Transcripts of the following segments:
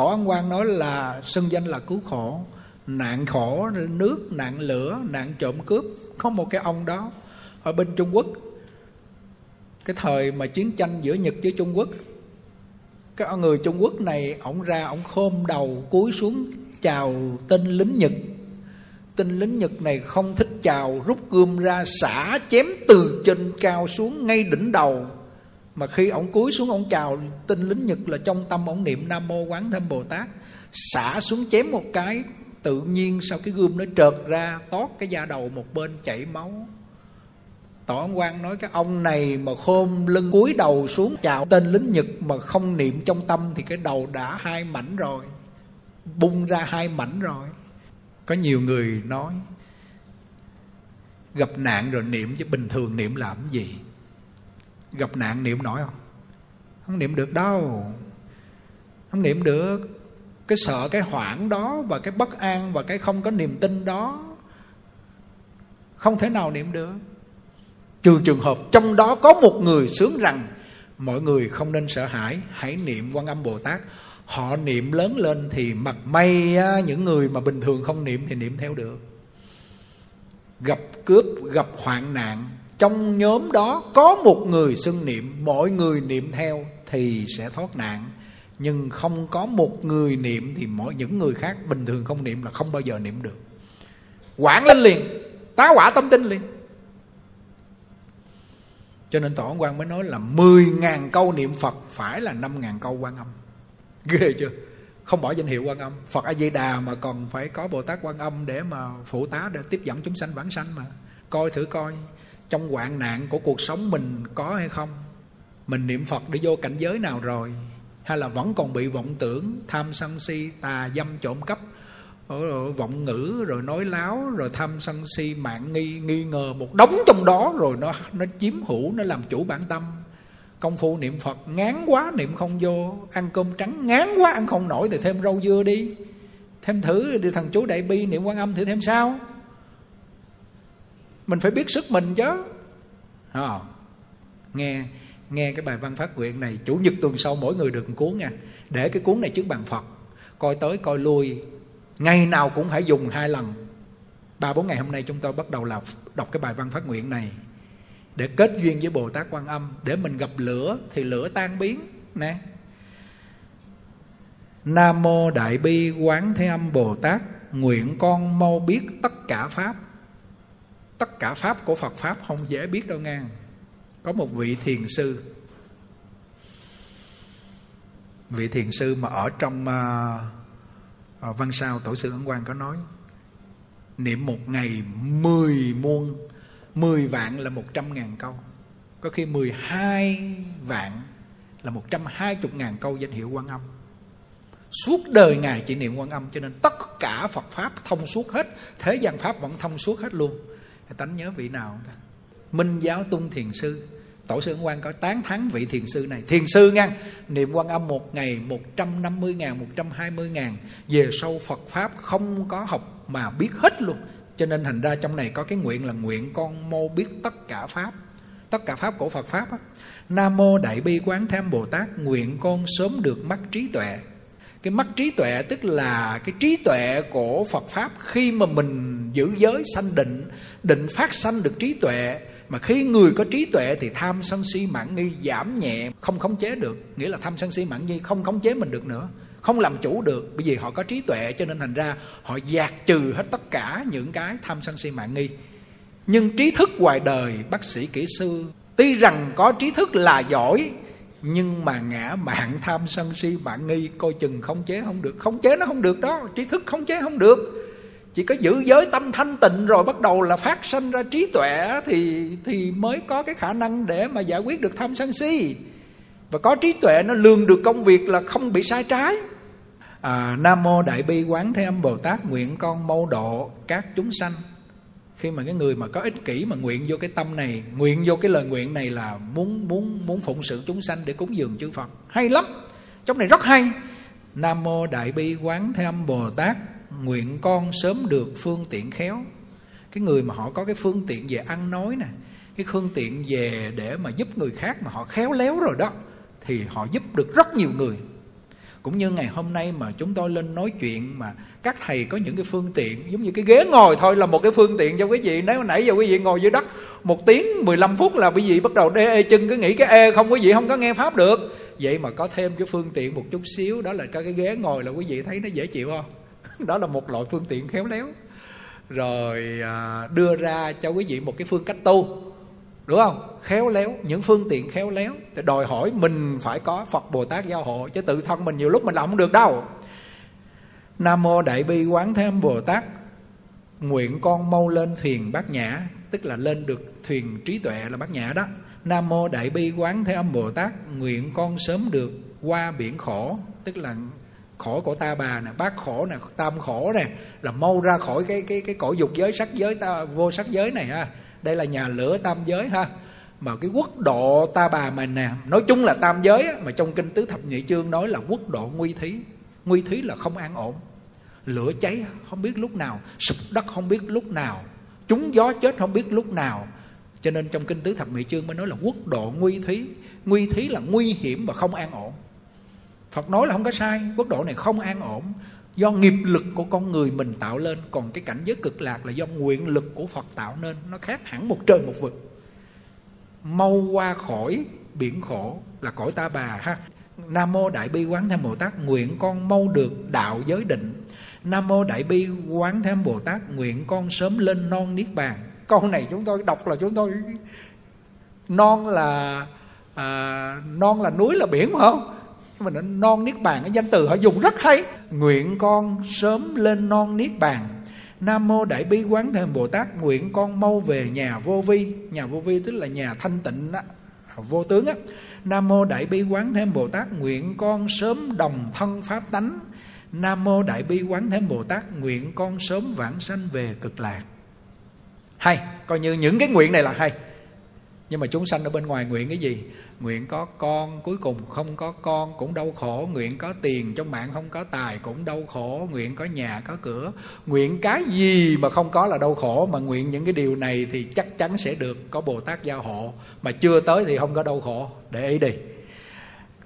tổ ấn quan nói là xưng danh là cứu khổ. Nạn khổ, nước, nạn lửa, nạn trộm cướp, có một cái ông đó. Ở bên trung quốc, cái thời mà chiến tranh giữa nhật với trung quốc, cái người trung quốc này, ổng ra ổng khom đầu, cúi xuống chào tên lính nhật. Tên lính nhật này không thích chào, rút gươm ra, xả chém từ trên cao xuống ngay đỉnh đầu mà khi ổng cúi xuống, ổng chào tinh lính nhật là trong tâm ổng niệm nam mô quán thâm bồ tát xả xuống chém một cái, tự nhiên sau cái gươm nó trợt ra tót cái da đầu một bên chảy máu Tổ ông quan nói, cái ông này mà khom lưng cúi đầu xuống chào tên lính Nhật mà không niệm trong tâm thì cái đầu đã hai mảnh rồi. Bung ra hai mảnh rồi. Có nhiều người nói, gặp nạn rồi niệm chứ bình thường niệm làm gì? Gặp nạn niệm nổi không? Không niệm được đâu. Không niệm được. Cái sợ, cái hoảng đó và cái bất an và cái không có niềm tin đó không thể nào niệm được trừ trường hợp trong đó có một người sướng rằng mọi người không nên sợ hãi, hãy niệm quan âm bồ tát họ niệm lớn lên thì mặt may những người mà bình thường không niệm thì niệm theo được gặp cướp, gặp hoạn nạn trong nhóm đó có một người xưng niệm mọi người niệm theo thì sẽ thoát nạn. Nhưng không có một người niệm thì mọi những người khác bình thường không niệm là không bao giờ niệm được. Quảng lên liền, tá quả tâm tinh liền. Cho nên Tổ quan mới nói là 10.000 câu niệm Phật phải là 5.000 câu quan âm. Ghê chưa? Không bỏ danh hiệu quan âm. Phật A-di-đà mà còn phải có Bồ Tát quan âm Để mà phụ tá, để tiếp dẫn chúng sanh bản sanh mà. Coi thử coi. Trong hoạn nạn của cuộc sống mình có hay không? Mình niệm Phật đi vô cảnh giới nào rồi? Hay là vẫn còn bị vọng tưởng Tham sân si, tà dâm trộm cắp ờ, vọng ngữ rồi nói láo rồi tham sân si mạng nghi nghi ngờ một đống trong đó rồi nó nó chiếm hữu nó làm chủ bản tâm. Công phu niệm phật ngán quá niệm không vô ăn cơm trắng ngán quá ăn không nổi thì thêm rau dưa đi. Thêm thử thì thằng chú đại bi niệm quan âm thử thêm sao? Mình phải biết sức mình chứ. À, nghe nghe cái bài văn phát nguyện này chủ nhật tuần sau mỗi người được một cuốn nha. Để cái cuốn này trước bàn phật. Coi tới coi lui. Ngày nào cũng phải dùng hai lần. Ba bốn ngày hôm nay chúng tôi bắt đầu là đọc cái bài văn phát nguyện này. Để kết duyên với bồ tát quan âm. Để mình gặp lửa thì lửa tan biến. Nè. Nam mô đại bi quán thế âm bồ tát. Nguyện con mau biết tất cả pháp tất cả pháp của phật pháp không dễ biết đâu ngang có một vị thiền sư. Vị thiền sư mà ở trong uh, văn sao tổ sư ấn quang có nói niệm một ngày mười muôn mười vạn là một trăm ngàn câu. Có khi mười hai vạn là một trăm hai chục ngàn câu danh hiệu quan âm. Suốt đời ngài chỉ niệm quan âm cho nên tất cả phật pháp thông suốt hết thế gian pháp vẫn thông suốt hết luôn tánh nhớ vị nào ta? Minh giáo tung thiền sư. Tổ sư quan có tán thắng vị thiền sư này. Thiền sư nha, niệm quan âm một ngày 150 ngàn 120 ngàn. Về sâu Phật Pháp không có học mà biết hết luôn. Cho nên thành ra trong này có cái nguyện là nguyện con mô biết tất cả Pháp. Tất cả Pháp của Phật Pháp á. Nam Mô Đại Bi Quán Tham Bồ Tát, Nguyện con sớm được mắt trí tuệ. Cái mắt trí tuệ tức là Cái trí tuệ của Phật Pháp Khi mà mình giữ giới sanh định Định phát sanh được trí tuệ, mà khi người có trí tuệ thì tham sân si mạn nghi giảm nhẹ, không khống chế được. Nghĩa là tham sân si mạn nghi không khống chế mình được nữa, không làm chủ được. Bởi vì họ có trí tuệ cho nên thành ra họ dạt trừ hết tất cả những cái tham sân si mạn nghi. Nhưng trí thức ngoài đời, bác sĩ kỹ sư, tuy rằng có trí thức là giỏi, nhưng mà ngã mạng tham sân si mạn nghi coi chừng khống chế không được. Khống chế nó không được đó, trí thức khống chế không được chỉ có giữ giới tâm thanh tịnh rồi bắt đầu là phát sanh ra trí tuệ thì thì mới có cái khả năng để mà giải quyết được tham sân si. Và có trí tuệ nó lường được công việc là không bị sai trái. À, nam mô đại bi quán thế âm bồ tát nguyện con mâu độ các chúng sanh. Khi mà cái người mà có ích kỷ mà nguyện vô cái tâm này nguyện vô cái lời nguyện này là muốn muốn muốn phụng sự chúng sanh để cúng dường chư phật. Hay lắm. Trong này rất hay. Nam mô đại bi quán thế âm bồ tát nguyện con sớm được phương tiện khéo. Cái người mà họ có cái phương tiện về ăn nói nè, cái phương tiện về để mà giúp người khác mà họ khéo léo rồi đó, thì họ giúp được rất nhiều người. Cũng như ngày hôm nay mà chúng tôi lên nói chuyện mà các thầy có những cái phương tiện, giống như cái ghế ngồi thôi là một cái phương tiện cho quý vị. Nếu nãy giờ quý vị ngồi dưới đất một tiếng 15 phút là quý vị bắt đầu đê ê chân, cứ nghĩ cái ê không, quý vị không có nghe pháp được. Vậy mà có thêm cái phương tiện một chút xíu, đó là cái ghế ngồi là quý vị thấy nó dễ chịu không? đó là một loại phương tiện khéo léo. Rồi à, đưa ra cho quý vị một cái phương cách tu đúng không? Khéo léo những phương tiện khéo léo thì đòi hỏi mình phải có phật bồ tát giao hộ chứ tự thân mình nhiều lúc mình làm không được đâu. Nam mô đại bi quán thế âm bồ tát nguyện con mau lên thuyền bát nhã tức là lên được thuyền trí tuệ là bát nhã đó. Nam mô đại bi quán thế âm bồ tát nguyện con sớm được qua biển khổ tức là khổ của ta bà nè bác khổ nè tam khổ nè là mau ra khỏi cái cái cái cõi dục giới sắc giới ta vô sắc giới này ha. Đây là nhà lửa tam giới ha. Mà cái quốc độ ta bà mình nè nói chung là tam giới á, mà trong kinh tứ thập nhị chương nói là quốc độ nguy thí. Nguy thí là không an ổn. Lửa cháy không biết lúc nào sụp đất không biết lúc nào chúng gió chết không biết lúc nào. Cho nên trong kinh tứ thập nhị chương mới nói là quốc độ nguy thí. Nguy thí là nguy hiểm và không an ổn phật nói là không có sai quốc độ này không an ổn. Do nghiệp lực của con người mình tạo lên còn cái cảnh giới cực lạc là do nguyện lực của phật tạo nên nó khác hẳn một trời một vực. Mau qua khỏi biển khổ là cõi ta bà ha. Nam mô đại bi quán tham bồ tát nguyện con mau được đạo giới định. Nam mô đại bi quán tham bồ tát nguyện con sớm lên non niết bàn. Câu này chúng tôi đọc là chúng tôi non là à, non là núi là biển phải không? Nhưng mà non niết bàn cái danh từ họ dùng rất hay nguyện con sớm lên non niết bàn Nam mô Đại bi Quán Thế Bồ Tát nguyện con mau về nhà vô vi, nhà vô vi tức là nhà thanh tịnh đó, à, vô tướng á. Nam mô Đại bi Quán thêm Bồ Tát nguyện con sớm đồng thân pháp tánh. Nam mô Đại bi Quán thêm Bồ Tát nguyện con sớm vãng sanh về cực lạc. Hay, coi như những cái nguyện này là hay. Nhưng mà chúng sanh ở bên ngoài nguyện cái gì? nguyện có con, cuối cùng không có con cũng đau khổ. Nguyện có tiền trong mạng không có tài cũng đau khổ. Nguyện có nhà có cửa. Nguyện cái gì mà không có là đau khổ? Mà nguyện những cái điều này thì chắc chắn sẽ được có bồ tát gia hộ. Mà chưa tới thì không có đau khổ. Để ý đi.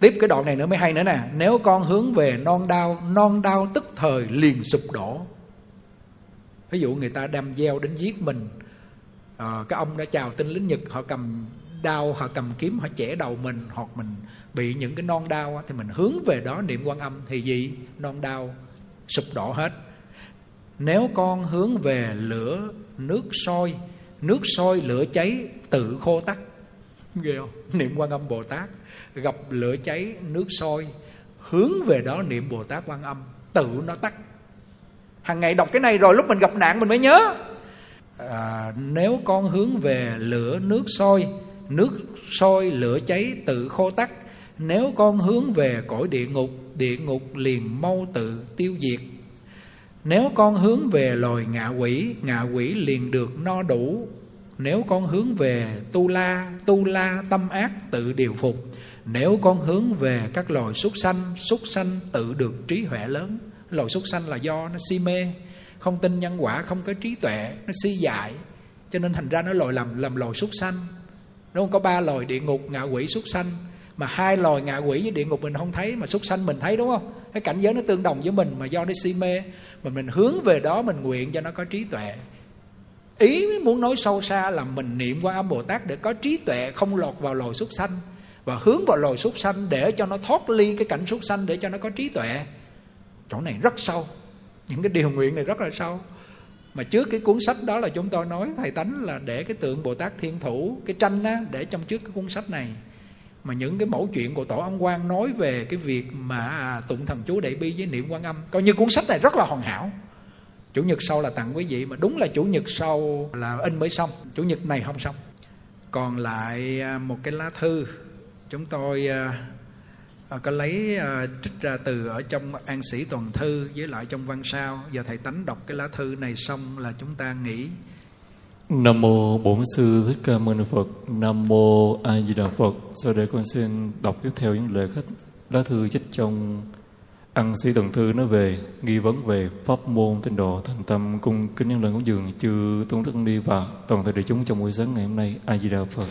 Tiếp cái đoạn này nữa mới hay nữa nè. Nếu con hướng về non đau non đau tức thời liền sụp đổ. Ví dụ người ta đâm gieo đến giết mình à, cái ông đã chào tinh lính nhật họ cầm đau họ cầm kiếm họ chẻ đầu mình hoặc mình bị những cái non đau thì mình hướng về đó niệm quan âm thì gì? Non đau sụp đổ hết. Nếu con hướng về lửa nước sôi nước sôi lửa cháy tự khô tắt. Ghê không? Niệm quan âm bồ tát. Gặp lửa cháy nước sôi hướng về đó niệm bồ tát quan âm tự nó tắt. Hàng ngày đọc cái này rồi lúc mình gặp nạn mình mới nhớ à, nếu con hướng về lửa nước sôi nước sôi lửa cháy tự khô tắt nếu con hướng về cõi địa ngục địa ngục liền mau tự tiêu diệt. Nếu con hướng về loài ngạ quỷ ngạ quỷ liền được no đủ. Nếu con hướng về tu la tu la tâm ác tự điều phục. Nếu con hướng về các loài súc sanh súc sanh tự được trí huệ lớn. Loài súc sanh là do nó si mê không tin nhân quả, không có trí tuệ, nó si dại. Cho nên thành ra nó lòi làm làm lòi súc sanh. Đúng không có ba loài địa ngục, ngạ quỷ, súc sanh. Mà hai loài ngạ quỷ với địa ngục mình không thấy, mà súc sanh mình thấy, đúng không? Cái cảnh giới nó tương đồng với mình mà do nó si mê. Mà mình hướng về đó, mình nguyện cho nó có trí tuệ. Ý muốn nói sâu xa là mình niệm qua âm bồ tát để có trí tuệ, không lọt vào lòi súc sanh. Và hướng vào lòi súc sanh để cho nó thoát ly cái cảnh súc sanh, để cho nó có trí tuệ. Chỗ này rất sâu những cái điều nguyện này rất là sâu. Mà trước cái cuốn sách đó là chúng tôi nói, thầy tánh, là để cái tượng bồ tát thiên thủ, cái tranh á, để trong trước cái cuốn sách này. Mà những cái mẫu chuyện của tổ ông quan nói về cái việc mà à, tụng thần chú đại bi với niệm quan âm, coi như cuốn sách này rất là hoàn hảo. Chủ nhật sau là tặng quý vị, mà đúng là chủ nhật sau là in mới xong, chủ nhật này không xong. Còn lại à, một cái lá thư, chúng tôi à, à, có lấy à, trích ra từ ở trong an sĩ toàn thư với lại trong văn sao giờ thầy tánh đọc cái lá thư này xong là chúng ta nghĩ Nam mô Bổn sư Thích Ca Mâu Ni Phật. Nam mô A Di Đà Phật. Sau đây con xin đọc tiếp theo những lời khách lá thư trích trong ăn sĩ toàn thư nói về nghi vấn về pháp môn tinh độ thành tâm cung kính nhân lần cúng dường chư tôn đức đi và toàn thể đại chúng trong buổi sáng ngày hôm nay a di đà phật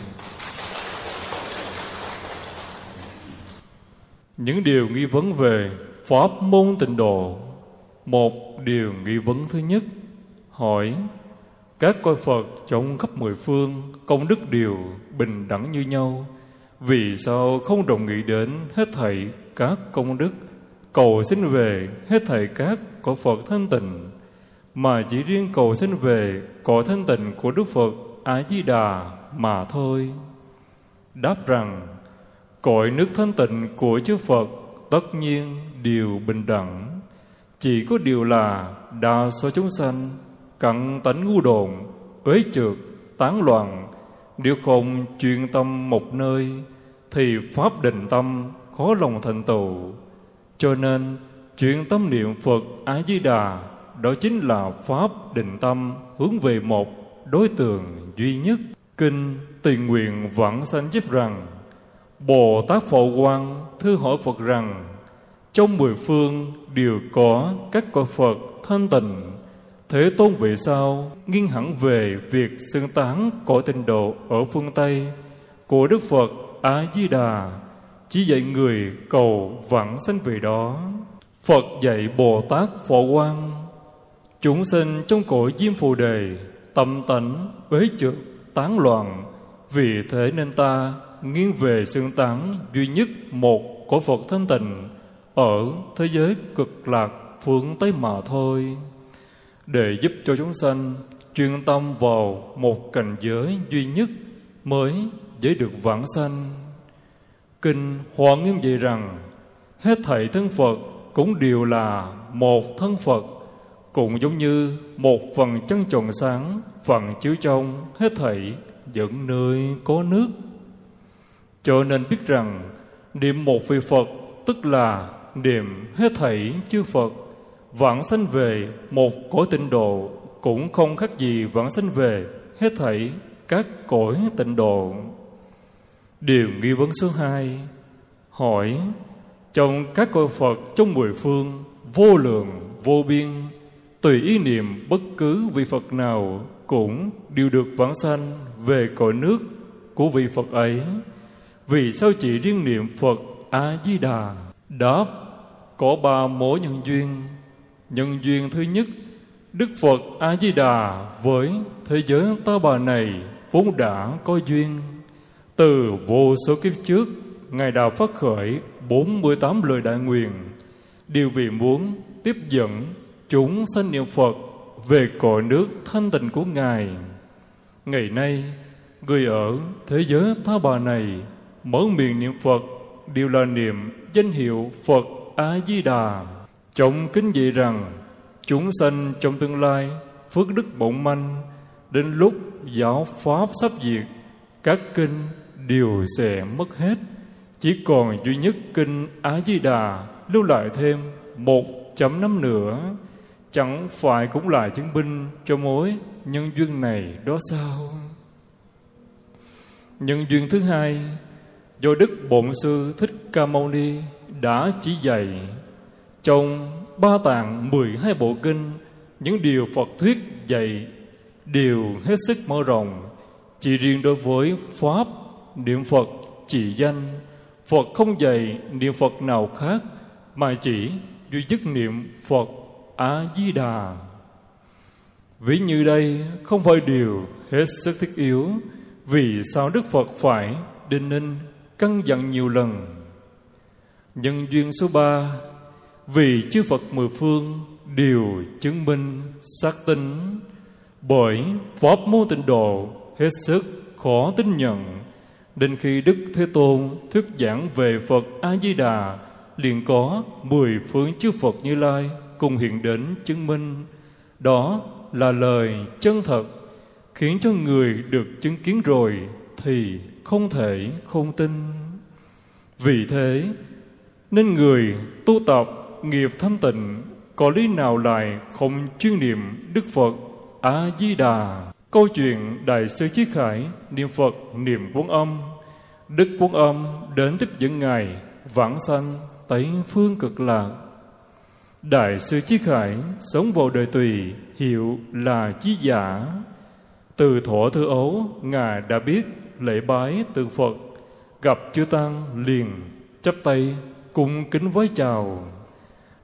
những điều nghi vấn về pháp môn tịnh độ. Một điều nghi vấn thứ nhất, hỏi, các coi phật trong khắp mười phương, công đức đều bình đẳng như nhau. Vì sao không đồng nghĩ đến hết thảy các công đức? Cầu xin về hết thảy các của Phật thanh tịnh, mà chỉ riêng cầu xin về cội thanh tịnh của Đức Phật A Di Đà mà thôi. Đáp rằng cội nước thanh tịnh của chư Phật tất nhiên đều bình đẳng, chỉ có điều là đa số chúng sanh cặn tánh ngu đồn, uế trượt, tán loạn, nếu không chuyên tâm một nơi thì pháp định tâm khó lòng thành tựu. Cho nên chuyện tâm niệm Phật A Di Đà đó chính là pháp định tâm hướng về một đối tượng duy nhất. Kinh Tiền nguyện vẫn sanh chấp rằng Bồ Tát Phổ Quang thư hỏi Phật rằng trong mười phương đều có các cõi Phật thanh tịnh. Thế Tôn về sau nghiêng hẳn về việc xưng tán cõi tịnh độ ở phương Tây của Đức Phật A Di Đà chỉ dạy người cầu vãng sanh về đó. Phật dạy Bồ Tát Phổ Quang chúng sinh trong cõi diêm phù đề tâm tánh bế trực, tán loạn vì thế nên ta nghiêng về xương tán duy nhất một của Phật thanh tịnh, ở thế giới cực lạc phương Tây mà thôi để giúp cho chúng sanh chuyên tâm vào một cảnh giới duy nhất mới dễ được vãng sanh. Kinh Hoa Nghiêm dạy rằng, hết thảy thân Phật cũng đều là một thân Phật, cũng giống như một phần chân tròn sáng phần chiếu trong hết thảy dẫn nơi có nước cho nên biết rằng, niệm một vị Phật, tức là niệm hết thảy chư Phật, vãng sanh về một cõi tịnh độ cũng không khác gì vãng sanh về hết thảy các cõi tịnh độ. Điều nghi vấn số hai, hỏi, trong các cõi Phật trong mười phương, vô lượng, vô biên, tùy ý niệm bất cứ vị Phật nào cũng đều được vãng sanh về cõi nước của vị Phật ấy. Vì sao chỉ riêng niệm Phật A Di Đà? Đáp có ba mối nhân duyên. Nhân duyên thứ nhất, Đức Phật A Di Đà với thế giới ta bà này vốn đã có duyên. Từ vô số kiếp trước, Ngài đã phát khởi 48 lời đại nguyện, đều vì muốn tiếp dẫn chúng sanh niệm Phật về cội nước thanh tịnh của Ngài. Ngày nay, người ở thế giới tha bà này mở miệng niệm Phật đều là niệm danh hiệu Phật A Di Đà. trọng kính dạy rằng, chúng sanh trong tương lai phước đức bổn manh, đến lúc giáo pháp sắp diệt, các kinh đều sẽ mất hết. Chỉ còn duy nhất kinh A Di Đà lưu lại thêm một chấm năm nữa. Chẳng phải cũng là chứng minh cho mối nhân duyên này đó sao? Nhân duyên thứ hai do đức bổn sư thích ca mâu ni đã chỉ dạy trong ba tạng mười hai bộ kinh, những điều phật thuyết dạy đều hết sức mở rộng, chỉ riêng đối với pháp, niệm phật chỉ danh. Phật không dạy niệm phật nào khác, mà chỉ duy nhất niệm phật a di đà ví như đây không phải điều hết sức thiết yếu, vì sao đức phật phải đinh ninh căng dặn nhiều lần. Nhân duyên số ba, vì chư phật mười phương đều chứng minh, xác tính bởi pháp môn tịnh độ hết sức khó tin nhận đến khi đức thế tôn thuyết giảng về phật a di đà liền có mười phương chư phật như lai cùng hiện đến chứng minh. Đó là lời chân thật, khiến cho người được chứng kiến rồi thì không thể không tin. Vì thế nên người tu tập nghiệp thanh tịnh có lý nào lại không chuyên niệm đức phật a di đà câu chuyện đại sư chí khải niệm phật niệm cuốn âm. Đức cuốn âm đến tiếp dẫn ngài vãng sanh tây phương cực lạc. Đại sư Chí Khải sống vào đời tùy hiệu là Chí Giả. Từ thổ thư ấu, Ngài đã biết lễ bái tượng Phật, gặp chư Tăng liền chắp tay cung kính với chào.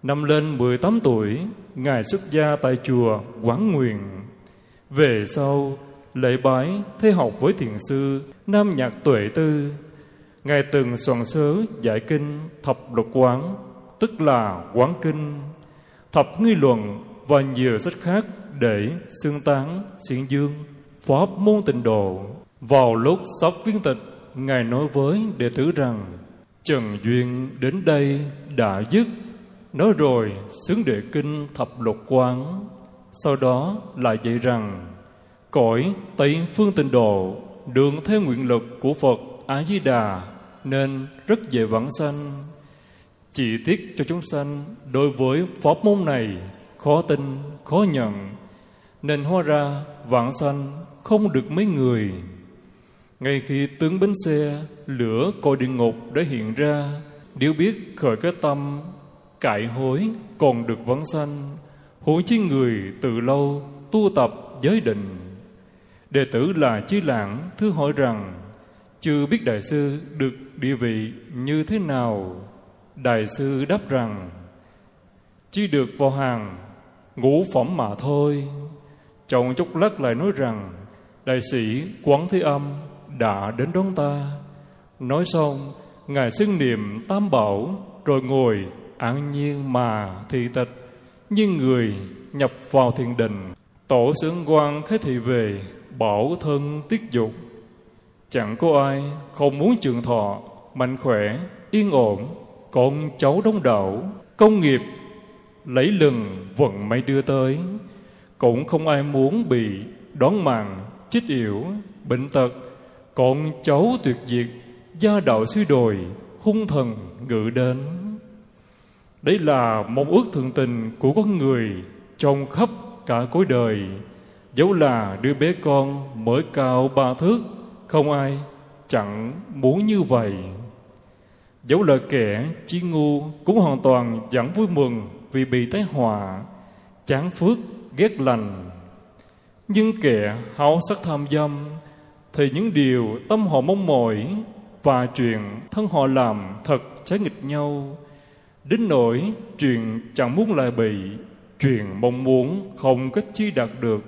Năm lên 18 tuổi, Ngài xuất gia tại chùa Quán Nguyện. Về sau, lễ bái thế học với thiền sư Nam Nhạc Tuệ Tư. Ngài từng soạn sớ giải kinh thập lục quán, tức là quán kinh, thập nghi luận và nhiều sách khác để xưng tán, xuyên dương, pháp môn tịnh độ. Vào lúc sắp viên tịch, Ngài nói với đệ tử rằng Trần Duyên đến đây đã dứt. Nói rồi xứng đệ kinh thập lục quán. Sau đó lại dạy rằng Cõi Tây Phương Tịnh Độ Đường theo nguyện lực của Phật A-di-đà Nên rất dễ vãng sanh. Chỉ tiếc cho chúng sanh Đối với pháp môn này Khó tin, khó nhận Nên hóa ra vãng sanh Không được mấy người ngay khi tướng bến xe, Lửa cội địa ngục đã hiện ra, Nếu biết khởi cái tâm, Cải hối còn được vãng sanh Huống chi người từ lâu Tu tập giới định. Đệ tử là Chí Lãng Thứ hỏi rằng, Chưa biết Đại sư được địa vị như thế nào? Đại sư đáp rằng, Chỉ được vào hàng, Ngũ phẩm mà thôi. Chồng chốc lát lại nói rằng, Đại sĩ Quán Thế Âm đã đến đón ta. Nói xong, Ngài xưng niệm tam bảo, rồi ngồi an nhiên mà thị tịch, như người nhập vào thiền định. Tổ xướng quan thế thị về, bảo thân tiết dục. Chẳng có ai không muốn trường thọ, mạnh khỏe, yên ổn, con cháu đông đảo, công nghiệp lấy lừng vận may đưa tới. Cũng không ai muốn bị đón màng chết yểu, bệnh tật, con cháu tuyệt diệt, Gia đạo suy đồi, Hung thần ngự đến. Đấy là mong ước thường tình Của con người Trong khắp cả cõi đời. Dẫu là đứa bé con Mới cao ba thước, Không ai chẳng muốn như vậy. Dẫu là kẻ chỉ ngu Cũng hoàn toàn chẳng vui mừng Vì bị tai họa, Chán phước, ghét lành. Nhưng kẻ háo sắc tham dâm thì những điều tâm họ mong mỏi và chuyện thân họ làm thật trái nghịch nhau. Đến nỗi chuyện chẳng muốn lại bị, chuyện mong muốn không cách chi đạt được,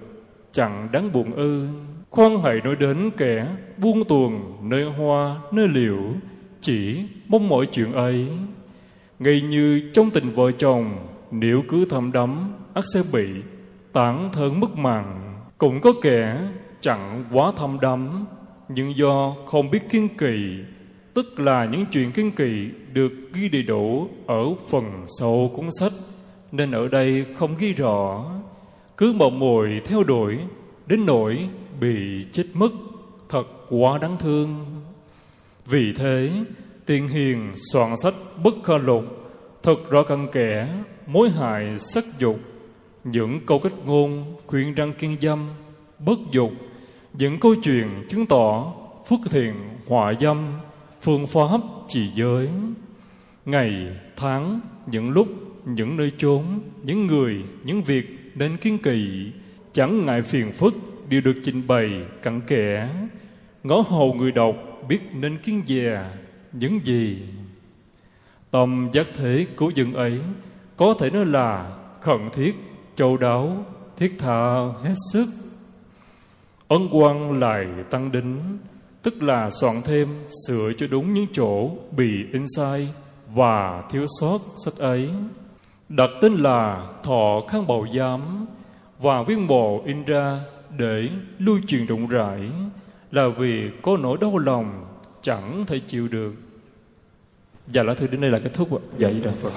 chẳng đáng buồn ư. Khoan hãy nói đến kẻ buông tuồng nơi hoa, nơi liễu, chỉ mong mọi chuyện ấy. Ngay như trong tình vợ chồng, nếu cứ thầm đắm ắt sẽ bị tản thân mất mạng. Cũng có kẻ chẳng quá thâm đắm, nhưng do không biết kiên kỳ tức là những chuyện kiên kỳ được ghi đầy đủ ở phần sau cuốn sách, nên ở đây không ghi rõ. Cứ mộng mồi theo đuổi, đến nỗi bị chết mất, thật quá đáng thương. Vì thế tiên hiền soạn sách bất kha lục, thật rõ căn kẻ, mối hại sắc dục. Những câu cách ngôn khuyên răng kiên dâm, bất dục những câu chuyện chứng tỏ phước thiện hòa dâm, phương pháp trì giới. Ngày, tháng, những lúc, những nơi chốn, những người, những việc nên kiên kỳ chẳng ngại phiền phức đều được trình bày cặn kẽ. Ngó hầu người đọc biết nên kiên dè, những gì? Tâm giác thế của dân ấy, có thể nói là khẩn thiết, châu đáo, thiết tha hết sức. Ân quan lại tăng đính Tức là soạn thêm Sửa cho đúng những chỗ Bị in sai Và thiếu sót sách ấy. Đặt tên là Thọ Khang Bảo Giám Và viên bộ in ra Để lưu truyền rộng rãi Là vì có nỗi đau lòng Chẳng thể chịu được. Dạ lá thư, đến đây là kết thúc Dạ Đà Phật